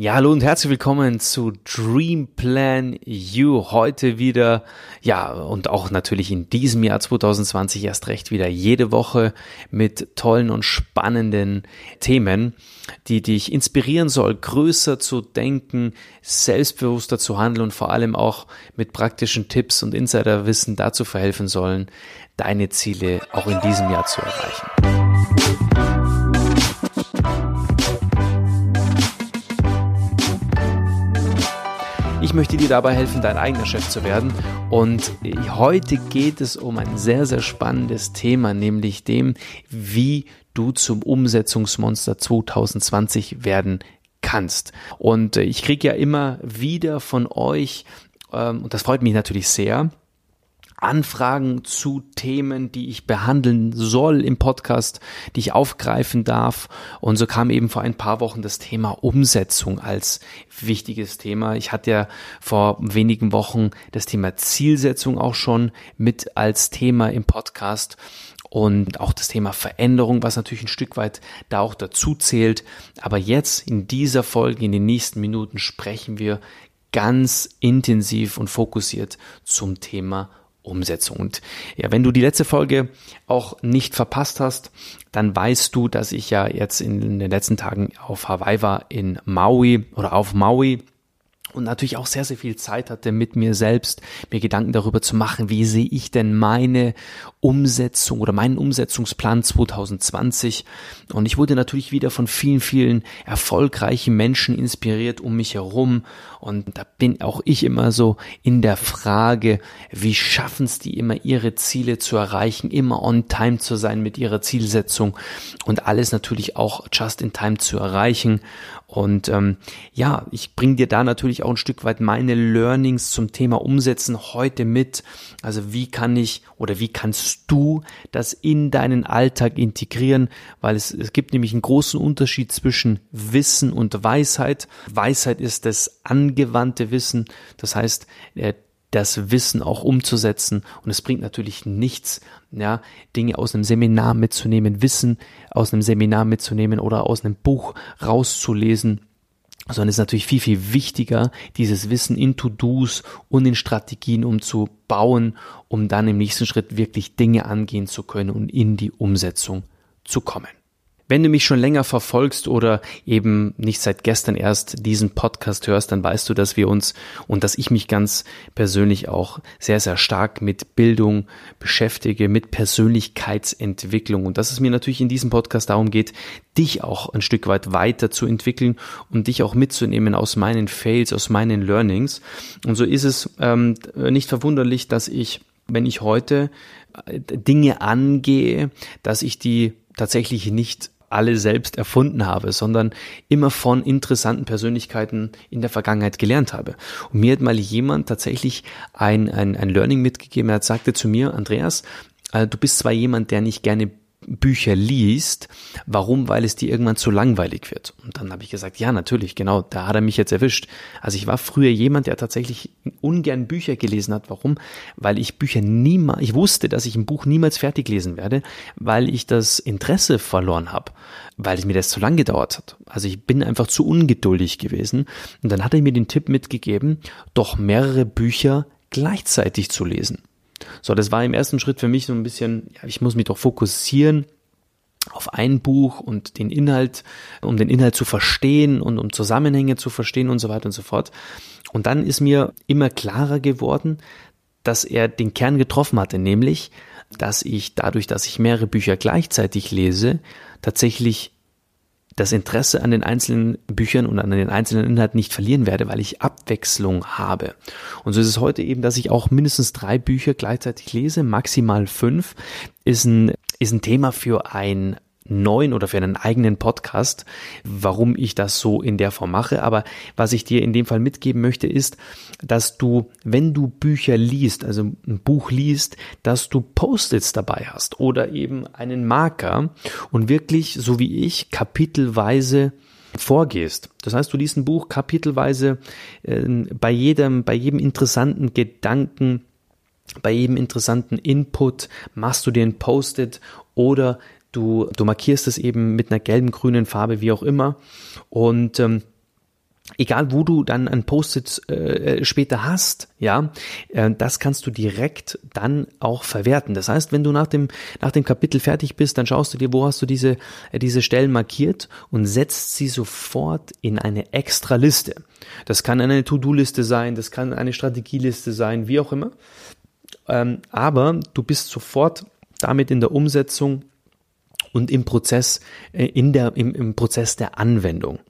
Ja, hallo und herzlich willkommen zu Dream Plan You. Heute wieder, ja, und auch natürlich in diesem Jahr 2020 erst recht wieder jede Woche mit tollen und spannenden Themen, die dich inspirieren soll, größer zu denken, selbstbewusster zu handeln und vor allem auch mit praktischen Tipps und Insiderwissen dazu verhelfen sollen, deine Ziele auch in diesem Jahr zu erreichen. Ich möchte dir dabei helfen, dein eigener Chef zu werden. Und heute geht es um ein sehr, sehr spannendes Thema, nämlich dem, wie du zum Umsetzungsmonster 2020 werden kannst. Und ich kriege ja immer wieder von euch, ähm, und das freut mich natürlich sehr, Anfragen zu Themen, die ich behandeln soll im Podcast, die ich aufgreifen darf. Und so kam eben vor ein paar Wochen das Thema Umsetzung als wichtiges Thema. Ich hatte ja vor wenigen Wochen das Thema Zielsetzung auch schon mit als Thema im Podcast und auch das Thema Veränderung, was natürlich ein Stück weit da auch dazu zählt. Aber jetzt in dieser Folge, in den nächsten Minuten sprechen wir ganz intensiv und fokussiert zum Thema Umsetzung. Und ja, wenn du die letzte Folge auch nicht verpasst hast, dann weißt du, dass ich ja jetzt in den letzten Tagen auf Hawaii war, in Maui oder auf Maui und natürlich auch sehr, sehr viel Zeit hatte, mit mir selbst mir Gedanken darüber zu machen, wie sehe ich denn meine Umsetzung oder meinen Umsetzungsplan 2020. Und ich wurde natürlich wieder von vielen, vielen erfolgreichen Menschen inspiriert um mich herum. Und da bin auch ich immer so in der Frage, wie schaffen es die immer, ihre Ziele zu erreichen, immer on time zu sein mit ihrer Zielsetzung und alles natürlich auch just in time zu erreichen. Und ähm, ja, ich bringe dir da natürlich auch ein Stück weit meine Learnings zum Thema Umsetzen heute mit. Also wie kann ich oder wie kannst du das in deinen Alltag integrieren? Weil es, es gibt nämlich einen großen Unterschied zwischen Wissen und Weisheit. Weisheit ist das angewandte Wissen. Das heißt, äh, das Wissen auch umzusetzen. Und es bringt natürlich nichts, ja, Dinge aus einem Seminar mitzunehmen, Wissen aus einem Seminar mitzunehmen oder aus einem Buch rauszulesen sondern es ist natürlich viel, viel wichtiger, dieses Wissen in To-Dos und in Strategien umzubauen, um dann im nächsten Schritt wirklich Dinge angehen zu können und in die Umsetzung zu kommen. Wenn du mich schon länger verfolgst oder eben nicht seit gestern erst diesen Podcast hörst, dann weißt du, dass wir uns und dass ich mich ganz persönlich auch sehr, sehr stark mit Bildung beschäftige, mit Persönlichkeitsentwicklung und dass es mir natürlich in diesem Podcast darum geht, dich auch ein Stück weit weiter zu entwickeln und dich auch mitzunehmen aus meinen Fails, aus meinen Learnings. Und so ist es ähm, nicht verwunderlich, dass ich, wenn ich heute äh, Dinge angehe, dass ich die tatsächlich nicht alle selbst erfunden habe, sondern immer von interessanten Persönlichkeiten in der Vergangenheit gelernt habe. Und mir hat mal jemand tatsächlich ein, ein, ein Learning mitgegeben. Er sagte zu mir, Andreas, äh, du bist zwar jemand, der nicht gerne Bücher liest. Warum? Weil es dir irgendwann zu langweilig wird. Und dann habe ich gesagt, ja, natürlich, genau, da hat er mich jetzt erwischt. Also ich war früher jemand, der tatsächlich ungern Bücher gelesen hat. Warum? Weil ich Bücher niemals, ich wusste, dass ich ein Buch niemals fertig lesen werde, weil ich das Interesse verloren habe, weil es mir das zu lang gedauert hat. Also ich bin einfach zu ungeduldig gewesen. Und dann hat er mir den Tipp mitgegeben, doch mehrere Bücher gleichzeitig zu lesen. So, das war im ersten Schritt für mich so ein bisschen, ja, ich muss mich doch fokussieren auf ein Buch und den Inhalt, um den Inhalt zu verstehen und um Zusammenhänge zu verstehen und so weiter und so fort. Und dann ist mir immer klarer geworden, dass er den Kern getroffen hatte, nämlich, dass ich dadurch, dass ich mehrere Bücher gleichzeitig lese, tatsächlich das Interesse an den einzelnen Büchern und an den einzelnen Inhalten nicht verlieren werde, weil ich Abwechslung habe. Und so ist es heute eben, dass ich auch mindestens drei Bücher gleichzeitig lese, maximal fünf, ist ein, ist ein Thema für ein neuen oder für einen eigenen Podcast, warum ich das so in der Form mache. Aber was ich dir in dem Fall mitgeben möchte, ist, dass du, wenn du Bücher liest, also ein Buch liest, dass du Post-its dabei hast oder eben einen Marker und wirklich, so wie ich, kapitelweise vorgehst. Das heißt, du liest ein Buch kapitelweise äh, bei jedem, bei jedem interessanten Gedanken, bei jedem interessanten Input machst du dir ein Post-it oder Du, du markierst es eben mit einer gelben, grünen Farbe, wie auch immer. Und ähm, egal wo du dann ein Post-it äh, später hast, ja, äh, das kannst du direkt dann auch verwerten. Das heißt, wenn du nach dem nach dem Kapitel fertig bist, dann schaust du dir, wo hast du diese äh, diese Stellen markiert und setzt sie sofort in eine extra Liste. Das kann eine To-Do-Liste sein, das kann eine Strategieliste sein, wie auch immer. Ähm, aber du bist sofort damit in der Umsetzung und im Prozess, äh, in der, im, im Prozess der Anwendung.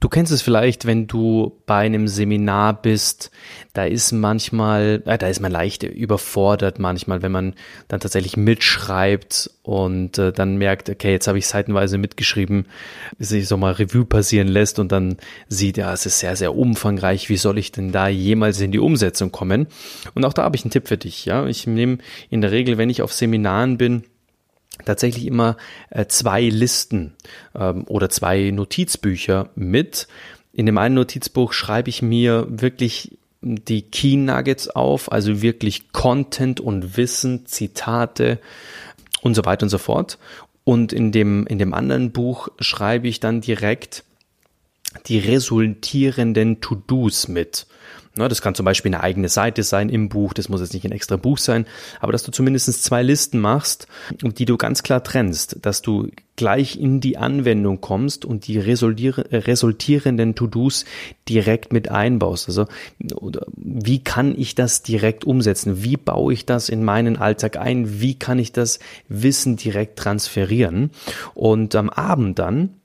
Du kennst es vielleicht, wenn du bei einem Seminar bist, da ist manchmal, äh, da ist man leicht überfordert manchmal, wenn man dann tatsächlich mitschreibt und äh, dann merkt, okay, jetzt habe ich seitenweise mitgeschrieben, sich so mal Revue passieren lässt und dann sieht, ja, es ist sehr, sehr umfangreich, wie soll ich denn da jemals in die Umsetzung kommen? Und auch da habe ich einen Tipp für dich, ja. Ich nehme in der Regel, wenn ich auf Seminaren bin, tatsächlich immer äh, zwei Listen ähm, oder zwei Notizbücher mit. In dem einen Notizbuch schreibe ich mir wirklich die Key Nuggets auf, also wirklich Content und Wissen, Zitate und so weiter und so fort. Und in dem, in dem anderen Buch schreibe ich dann direkt die resultierenden To-Dos mit. Ne, das kann zum Beispiel eine eigene Seite sein im Buch, das muss jetzt nicht ein extra Buch sein, aber dass du zumindest zwei Listen machst, die du ganz klar trennst, dass du gleich in die Anwendung kommst und die resultierenden To-Dos direkt mit einbaust. Also wie kann ich das direkt umsetzen? Wie baue ich das in meinen Alltag ein? Wie kann ich das Wissen direkt transferieren? Und am Abend dann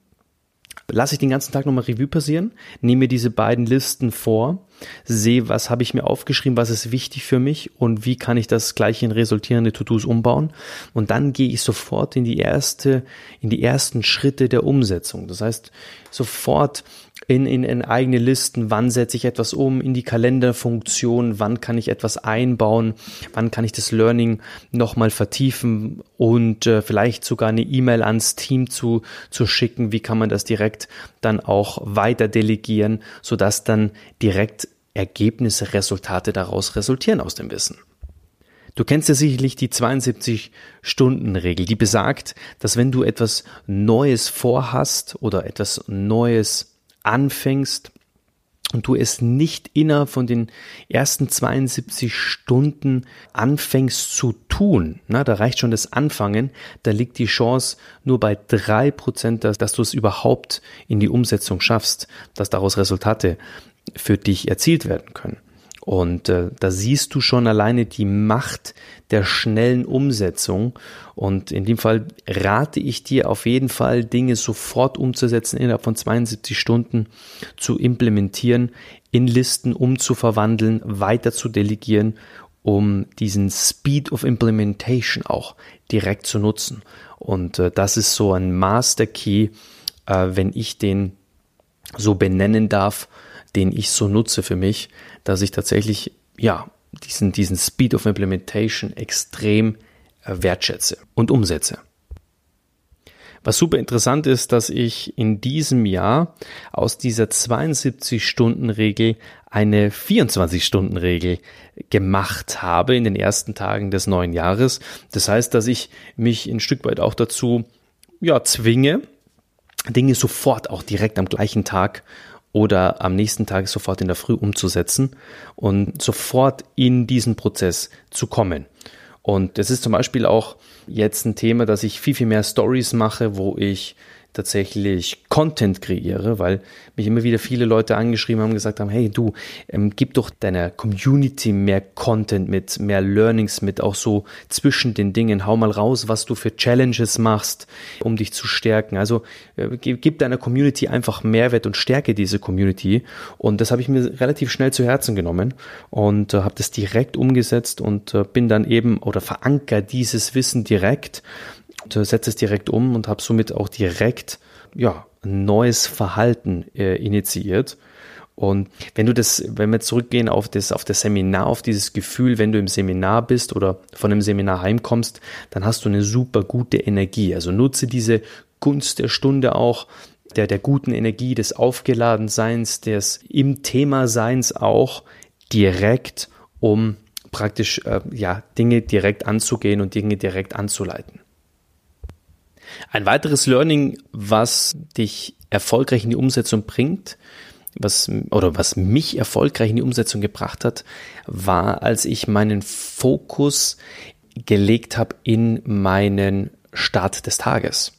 lasse ich den ganzen Tag nochmal Revue passieren, nehme mir diese beiden Listen vor, sehe, was habe ich mir aufgeschrieben, was ist wichtig für mich und wie kann ich das gleich in resultierende To-Dos umbauen. Und dann gehe ich sofort in die erste, in die ersten Schritte der Umsetzung. Das heißt, sofort in, in, in eigene Listen, wann setze ich etwas um, in die Kalenderfunktion, wann kann ich etwas einbauen, wann kann ich das Learning nochmal vertiefen und äh, vielleicht sogar eine E-Mail ans Team zu, zu schicken, wie kann man das direkt dann auch weiter delegieren, sodass dann direkt Ergebnisse, Resultate daraus resultieren aus dem Wissen. Du kennst ja sicherlich die 72-Stunden-Regel, die besagt, dass wenn du etwas Neues vorhast oder etwas Neues anfängst und du es nicht innerhalb von den ersten 72 Stunden anfängst zu tun, na, da reicht schon das Anfangen, da liegt die Chance nur bei drei Prozent, dass, dass du es überhaupt in die Umsetzung schaffst, dass daraus Resultate für dich erzielt werden können. Und äh, da siehst du schon alleine die Macht der schnellen Umsetzung. Und in dem Fall rate ich dir auf jeden Fall, Dinge sofort umzusetzen, innerhalb von 72 Stunden zu implementieren, in Listen umzuverwandeln, weiter zu delegieren, um diesen Speed of Implementation auch direkt zu nutzen. Und äh, das ist so ein Master Key, äh, wenn ich den so benennen darf, den ich so nutze für mich, dass ich tatsächlich, ja, diesen, diesen Speed of Implementation extrem äh, wertschätze und umsetze. Was super interessant ist, dass ich in diesem Jahr aus dieser 72-Stunden-Regel eine 24-Stunden-Regel gemacht habe in den ersten Tagen des neuen Jahres. Das heißt, dass ich mich ein Stück weit auch dazu ja, zwinge, Dinge sofort auch direkt am gleichen Tag oder am nächsten Tag sofort in der Früh umzusetzen und sofort in diesen Prozess zu kommen. Und das ist zum Beispiel auch jetzt ein Thema, dass ich viel, viel mehr Stories mache, wo ich tatsächlich Content kreiere, weil mich immer wieder viele Leute angeschrieben haben, gesagt haben, hey du, ähm, gib doch deiner Community mehr Content mit, mehr Learnings mit, auch so zwischen den Dingen. Hau mal raus, was du für Challenges machst, um dich zu stärken. Also äh, gib deiner Community einfach Mehrwert und stärke diese Community. Und das habe ich mir relativ schnell zu Herzen genommen und äh, habe das direkt umgesetzt und äh, bin dann eben oder veranker dieses Wissen direkt setze es direkt um und habe somit auch direkt ja, ein neues Verhalten äh, initiiert. Und wenn du das, wenn wir zurückgehen auf das, auf das Seminar, auf dieses Gefühl, wenn du im Seminar bist oder von einem Seminar heimkommst, dann hast du eine super gute Energie. Also nutze diese Gunst der Stunde auch, der, der guten Energie, des Aufgeladenseins, des im Thema Seins auch direkt, um praktisch, äh, ja, Dinge direkt anzugehen und Dinge direkt anzuleiten. Ein weiteres Learning, was dich erfolgreich in die Umsetzung bringt, was oder was mich erfolgreich in die Umsetzung gebracht hat, war, als ich meinen Fokus gelegt habe in meinen Start des Tages.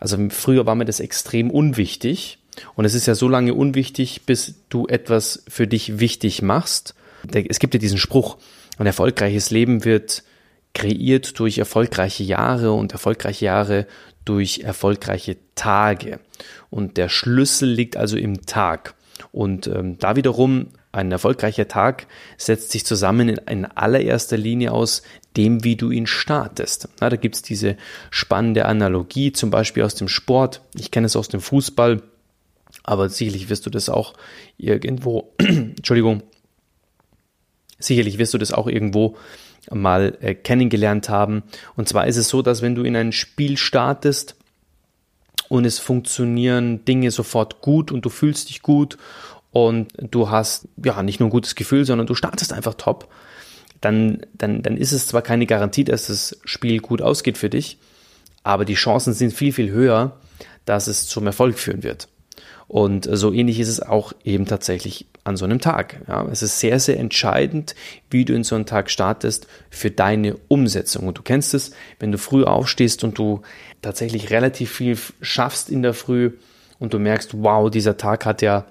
Also früher war mir das extrem unwichtig und es ist ja so lange unwichtig, bis du etwas für dich wichtig machst. Es gibt ja diesen Spruch, ein erfolgreiches Leben wird kreiert durch erfolgreiche Jahre und erfolgreiche Jahre durch erfolgreiche Tage. Und der Schlüssel liegt also im Tag. Und ähm, da wiederum ein erfolgreicher Tag setzt sich zusammen in, in allererster Linie aus dem, wie du ihn startest. Ja, da gibt's diese spannende Analogie, zum Beispiel aus dem Sport. Ich kenne es aus dem Fußball, aber sicherlich wirst du das auch irgendwo, Entschuldigung, sicherlich wirst du das auch irgendwo mal äh, kennengelernt haben. Und zwar ist es so, dass wenn du in ein Spiel startest und es funktionieren Dinge sofort gut und du fühlst dich gut und du hast ja nicht nur ein gutes Gefühl, sondern du startest einfach top, dann, dann, dann ist es zwar keine Garantie, dass das Spiel gut ausgeht für dich, aber die Chancen sind viel, viel höher, dass es zum Erfolg führen wird. Und so ähnlich ist es auch eben tatsächlich an so einem Tag. Ja, es ist sehr, sehr entscheidend, wie du in so einen Tag startest für deine Umsetzung. Und du kennst es, wenn du früh aufstehst und du tatsächlich relativ viel schaffst in der Früh und du merkst, wow, dieser Tag hat ja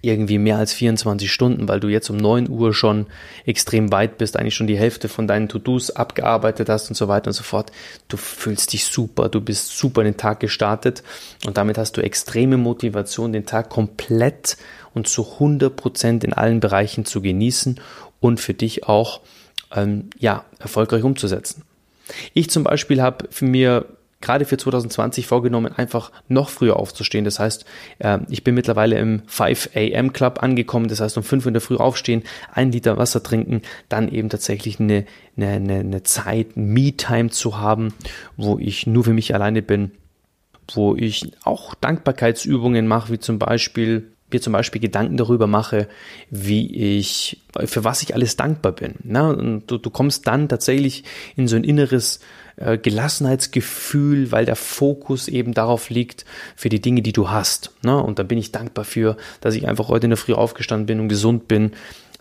irgendwie mehr als 24 Stunden, weil du jetzt um 9 Uhr schon extrem weit bist, eigentlich schon die Hälfte von deinen To-Dos abgearbeitet hast und so weiter und so fort. Du fühlst dich super, du bist super den Tag gestartet und damit hast du extreme Motivation, den Tag komplett und zu 100 Prozent in allen Bereichen zu genießen und für dich auch ähm, ja erfolgreich umzusetzen. Ich zum Beispiel habe für mir gerade für 2020 vorgenommen, einfach noch früher aufzustehen. Das heißt, äh, ich bin mittlerweile im 5 AM Club angekommen. Das heißt, um 5 Uhr in der Früh aufstehen, ein Liter Wasser trinken, dann eben tatsächlich eine, eine, eine Zeit, Me-Time zu haben, wo ich nur für mich alleine bin, wo ich auch Dankbarkeitsübungen mache, wie zum Beispiel mir zum Beispiel Gedanken darüber mache, wie ich, für was ich alles dankbar bin. Na, und du, du kommst dann tatsächlich in so ein inneres äh, Gelassenheitsgefühl, weil der Fokus eben darauf liegt für die Dinge, die du hast. Ne? Und da bin ich dankbar für, dass ich einfach heute in der Früh aufgestanden bin und gesund bin,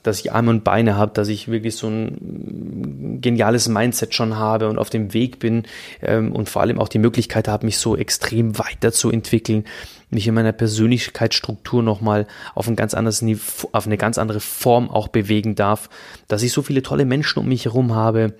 dass ich Arme und Beine habe, dass ich wirklich so ein geniales Mindset schon habe und auf dem Weg bin ähm, und vor allem auch die Möglichkeit habe, mich so extrem weiterzuentwickeln, mich in meiner Persönlichkeitsstruktur nochmal auf ein ganz anderes Niveau, auf eine ganz andere Form auch bewegen darf, dass ich so viele tolle Menschen um mich herum habe,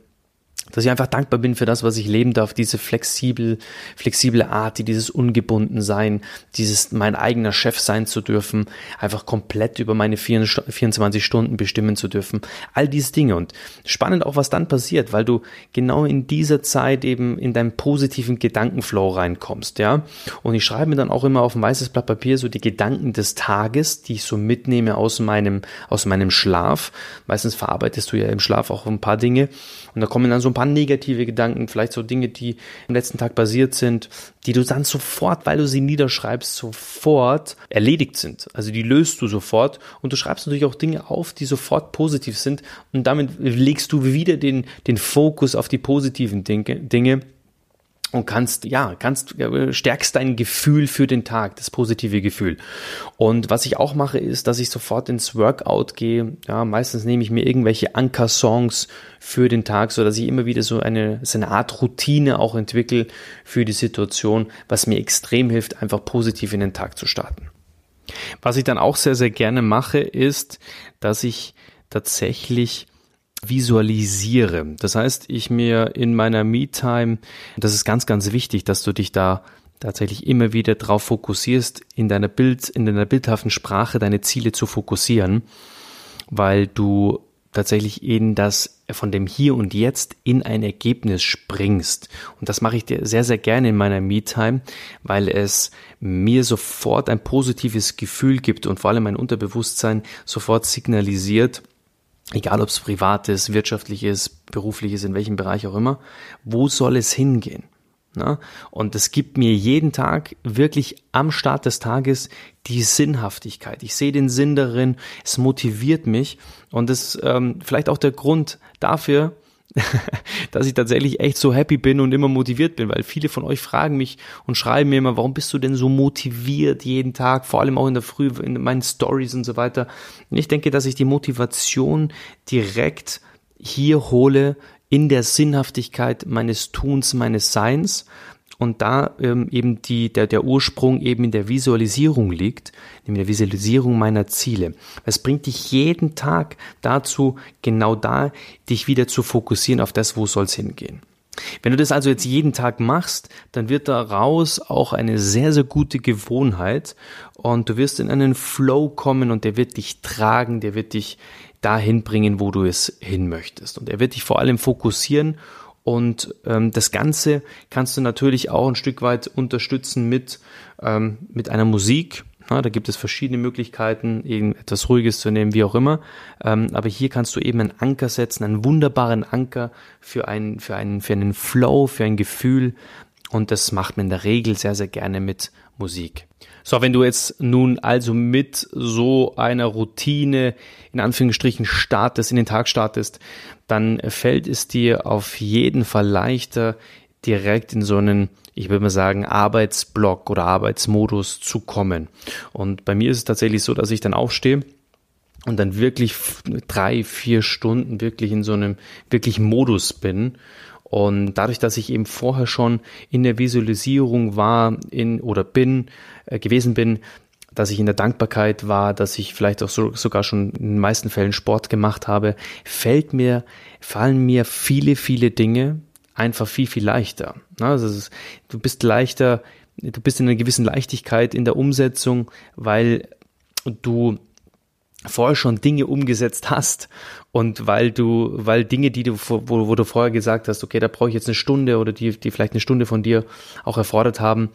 dass ich einfach dankbar bin für das, was ich leben darf, diese flexibel, flexible Art, dieses ungebunden sein, dieses mein eigener Chef sein zu dürfen, einfach komplett über meine 24 Stunden bestimmen zu dürfen. All diese Dinge und spannend auch, was dann passiert, weil du genau in dieser Zeit eben in deinen positiven Gedankenflow reinkommst, ja. Und ich schreibe mir dann auch immer auf ein weißes Blatt Papier so die Gedanken des Tages, die ich so mitnehme aus meinem, aus meinem Schlaf. Meistens verarbeitest du ja im Schlaf auch ein paar Dinge und da kommen dann so ein paar negative Gedanken, vielleicht so Dinge, die am letzten Tag passiert sind, die du dann sofort, weil du sie niederschreibst, sofort erledigt sind. Also die löst du sofort und du schreibst natürlich auch Dinge auf, die sofort positiv sind und damit legst du wieder den, den Fokus auf die positiven Dinge und kannst, ja, kannst, stärkst dein Gefühl für den Tag, das positive Gefühl. Und was ich auch mache, ist, dass ich sofort ins Workout gehe. Ja, meistens nehme ich mir irgendwelche Anker-Songs für den Tag, so dass ich immer wieder so eine, so eine Art Routine auch entwickle für die Situation, was mir extrem hilft, einfach positiv in den Tag zu starten. Was ich dann auch sehr, sehr gerne mache, ist, dass ich tatsächlich visualisiere. Das heißt, ich mir in meiner Me-Time, das ist ganz, ganz wichtig, dass du dich da tatsächlich immer wieder drauf fokussierst, in deiner Bild, in deiner bildhaften Sprache deine Ziele zu fokussieren, weil du tatsächlich in das von dem Hier und Jetzt in ein Ergebnis springst. Und das mache ich dir sehr, sehr gerne in meiner Me-Time, weil es mir sofort ein positives Gefühl gibt und vor allem mein Unterbewusstsein sofort signalisiert, egal ob es privat ist, wirtschaftlich ist, ist, in welchem Bereich auch immer, wo soll es hingehen? Na? Und es gibt mir jeden Tag wirklich am Start des Tages die Sinnhaftigkeit. Ich sehe den Sinn darin, es motiviert mich und das ähm, vielleicht auch der Grund dafür, dass ich tatsächlich echt so happy bin und immer motiviert bin, weil viele von euch fragen mich und schreiben mir immer, warum bist du denn so motiviert jeden Tag, vor allem auch in der Früh, in meinen Stories und so weiter. Und ich denke, dass ich die Motivation direkt hier hole in der Sinnhaftigkeit meines Tuns, meines Seins und da ähm, eben die, der, der Ursprung eben in der Visualisierung liegt, in der Visualisierung meiner Ziele. Es bringt dich jeden Tag dazu, genau da dich wieder zu fokussieren auf das, wo soll es hingehen. Wenn du das also jetzt jeden Tag machst, dann wird daraus auch eine sehr, sehr gute Gewohnheit und du wirst in einen Flow kommen und der wird dich tragen, der wird dich dahin bringen, wo du es hin möchtest. Und er wird dich vor allem fokussieren und ähm, das Ganze kannst du natürlich auch ein Stück weit unterstützen mit, ähm, mit einer Musik. Ja, da gibt es verschiedene Möglichkeiten, etwas Ruhiges zu nehmen, wie auch immer. Ähm, aber hier kannst du eben einen Anker setzen, einen wunderbaren Anker für einen, für einen, für einen Flow, für ein Gefühl. Und das macht man in der Regel sehr, sehr gerne mit Musik. So, wenn du jetzt nun also mit so einer Routine in Anführungsstrichen startest, in den Tag startest, dann fällt es dir auf jeden Fall leichter, direkt in so einen, ich würde mal sagen, Arbeitsblock oder Arbeitsmodus zu kommen. Und bei mir ist es tatsächlich so, dass ich dann aufstehe und dann wirklich drei, vier Stunden wirklich in so einem wirklich Modus bin und dadurch, dass ich eben vorher schon in der Visualisierung war in oder bin, äh, gewesen bin, dass ich in der Dankbarkeit war, dass ich vielleicht auch so, sogar schon in den meisten Fällen Sport gemacht habe, fällt mir, fallen mir viele, viele Dinge einfach viel, viel leichter. Also ist, du bist leichter, du bist in einer gewissen Leichtigkeit in der Umsetzung, weil du vorher schon Dinge umgesetzt hast und weil du, weil Dinge, die du, wo, wo du vorher gesagt hast, okay, da brauche ich jetzt eine Stunde oder die, die vielleicht eine Stunde von dir auch erfordert haben,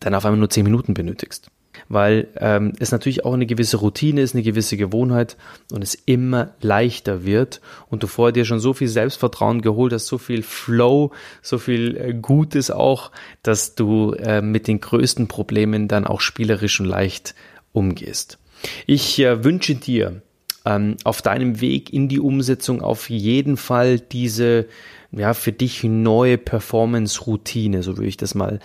dann auf einmal nur zehn Minuten benötigst. Weil ähm, es natürlich auch eine gewisse Routine ist, eine gewisse Gewohnheit und es immer leichter wird und du vorher dir schon so viel Selbstvertrauen geholt hast, so viel Flow, so viel äh, Gutes auch, dass du äh, mit den größten Problemen dann auch spielerisch und leicht umgehst. Ich äh, wünsche dir ähm, auf deinem Weg in die Umsetzung auf jeden Fall diese ja, für dich neue Performance-Routine, so würde ich das mal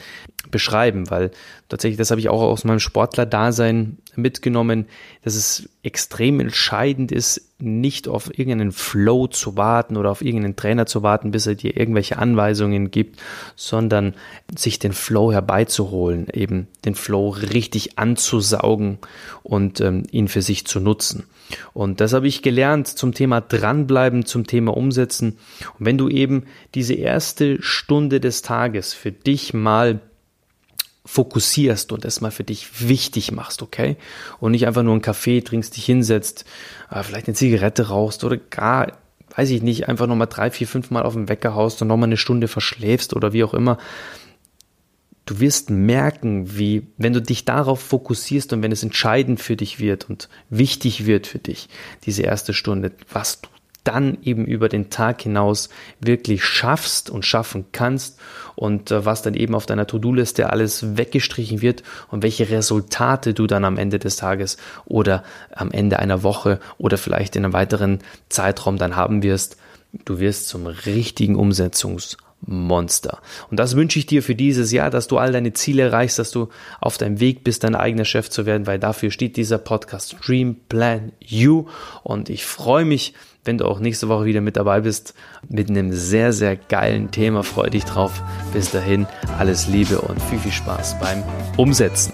beschreiben, weil tatsächlich, das habe ich auch aus meinem Sportler-Dasein mitgenommen, dass es extrem entscheidend ist, nicht auf irgendeinen Flow zu warten oder auf irgendeinen Trainer zu warten, bis er dir irgendwelche Anweisungen gibt, sondern sich den Flow herbeizuholen, eben den Flow richtig anzusaugen und ähm, ihn für sich zu nutzen. Und das habe ich gelernt zum Thema dranbleiben, zum Thema umsetzen. Und wenn du eben diese erste Stunde des Tages für dich mal fokussierst und es mal für dich wichtig machst, okay? Und nicht einfach nur einen Kaffee trinkst, dich hinsetzt, äh, vielleicht eine Zigarette rauchst oder gar, weiß ich nicht, einfach nochmal drei, vier, fünf Mal auf dem Wecker haust und nochmal eine Stunde verschläfst oder wie auch immer. Du wirst merken, wie, wenn du dich darauf fokussierst und wenn es entscheidend für dich wird und wichtig wird für dich, diese erste Stunde, was du dann eben über den Tag hinaus wirklich schaffst und schaffen kannst und äh, was dann eben auf deiner To-Do-Liste alles weggestrichen wird und welche Resultate du dann am Ende des Tages oder am Ende einer Woche oder vielleicht in einem weiteren Zeitraum dann haben wirst. Du wirst zum richtigen Umsetzungsmonster. Und das wünsche ich dir für dieses Jahr, dass du all deine Ziele erreichst, dass du auf deinem Weg bist, dein eigener Chef zu werden, weil dafür steht dieser Podcast Dream Plan You. Und ich freue mich, wenn du auch nächste Woche wieder mit dabei bist mit einem sehr, sehr geilen Thema. Freue dich drauf. Bis dahin, alles Liebe und viel, viel Spaß beim Umsetzen.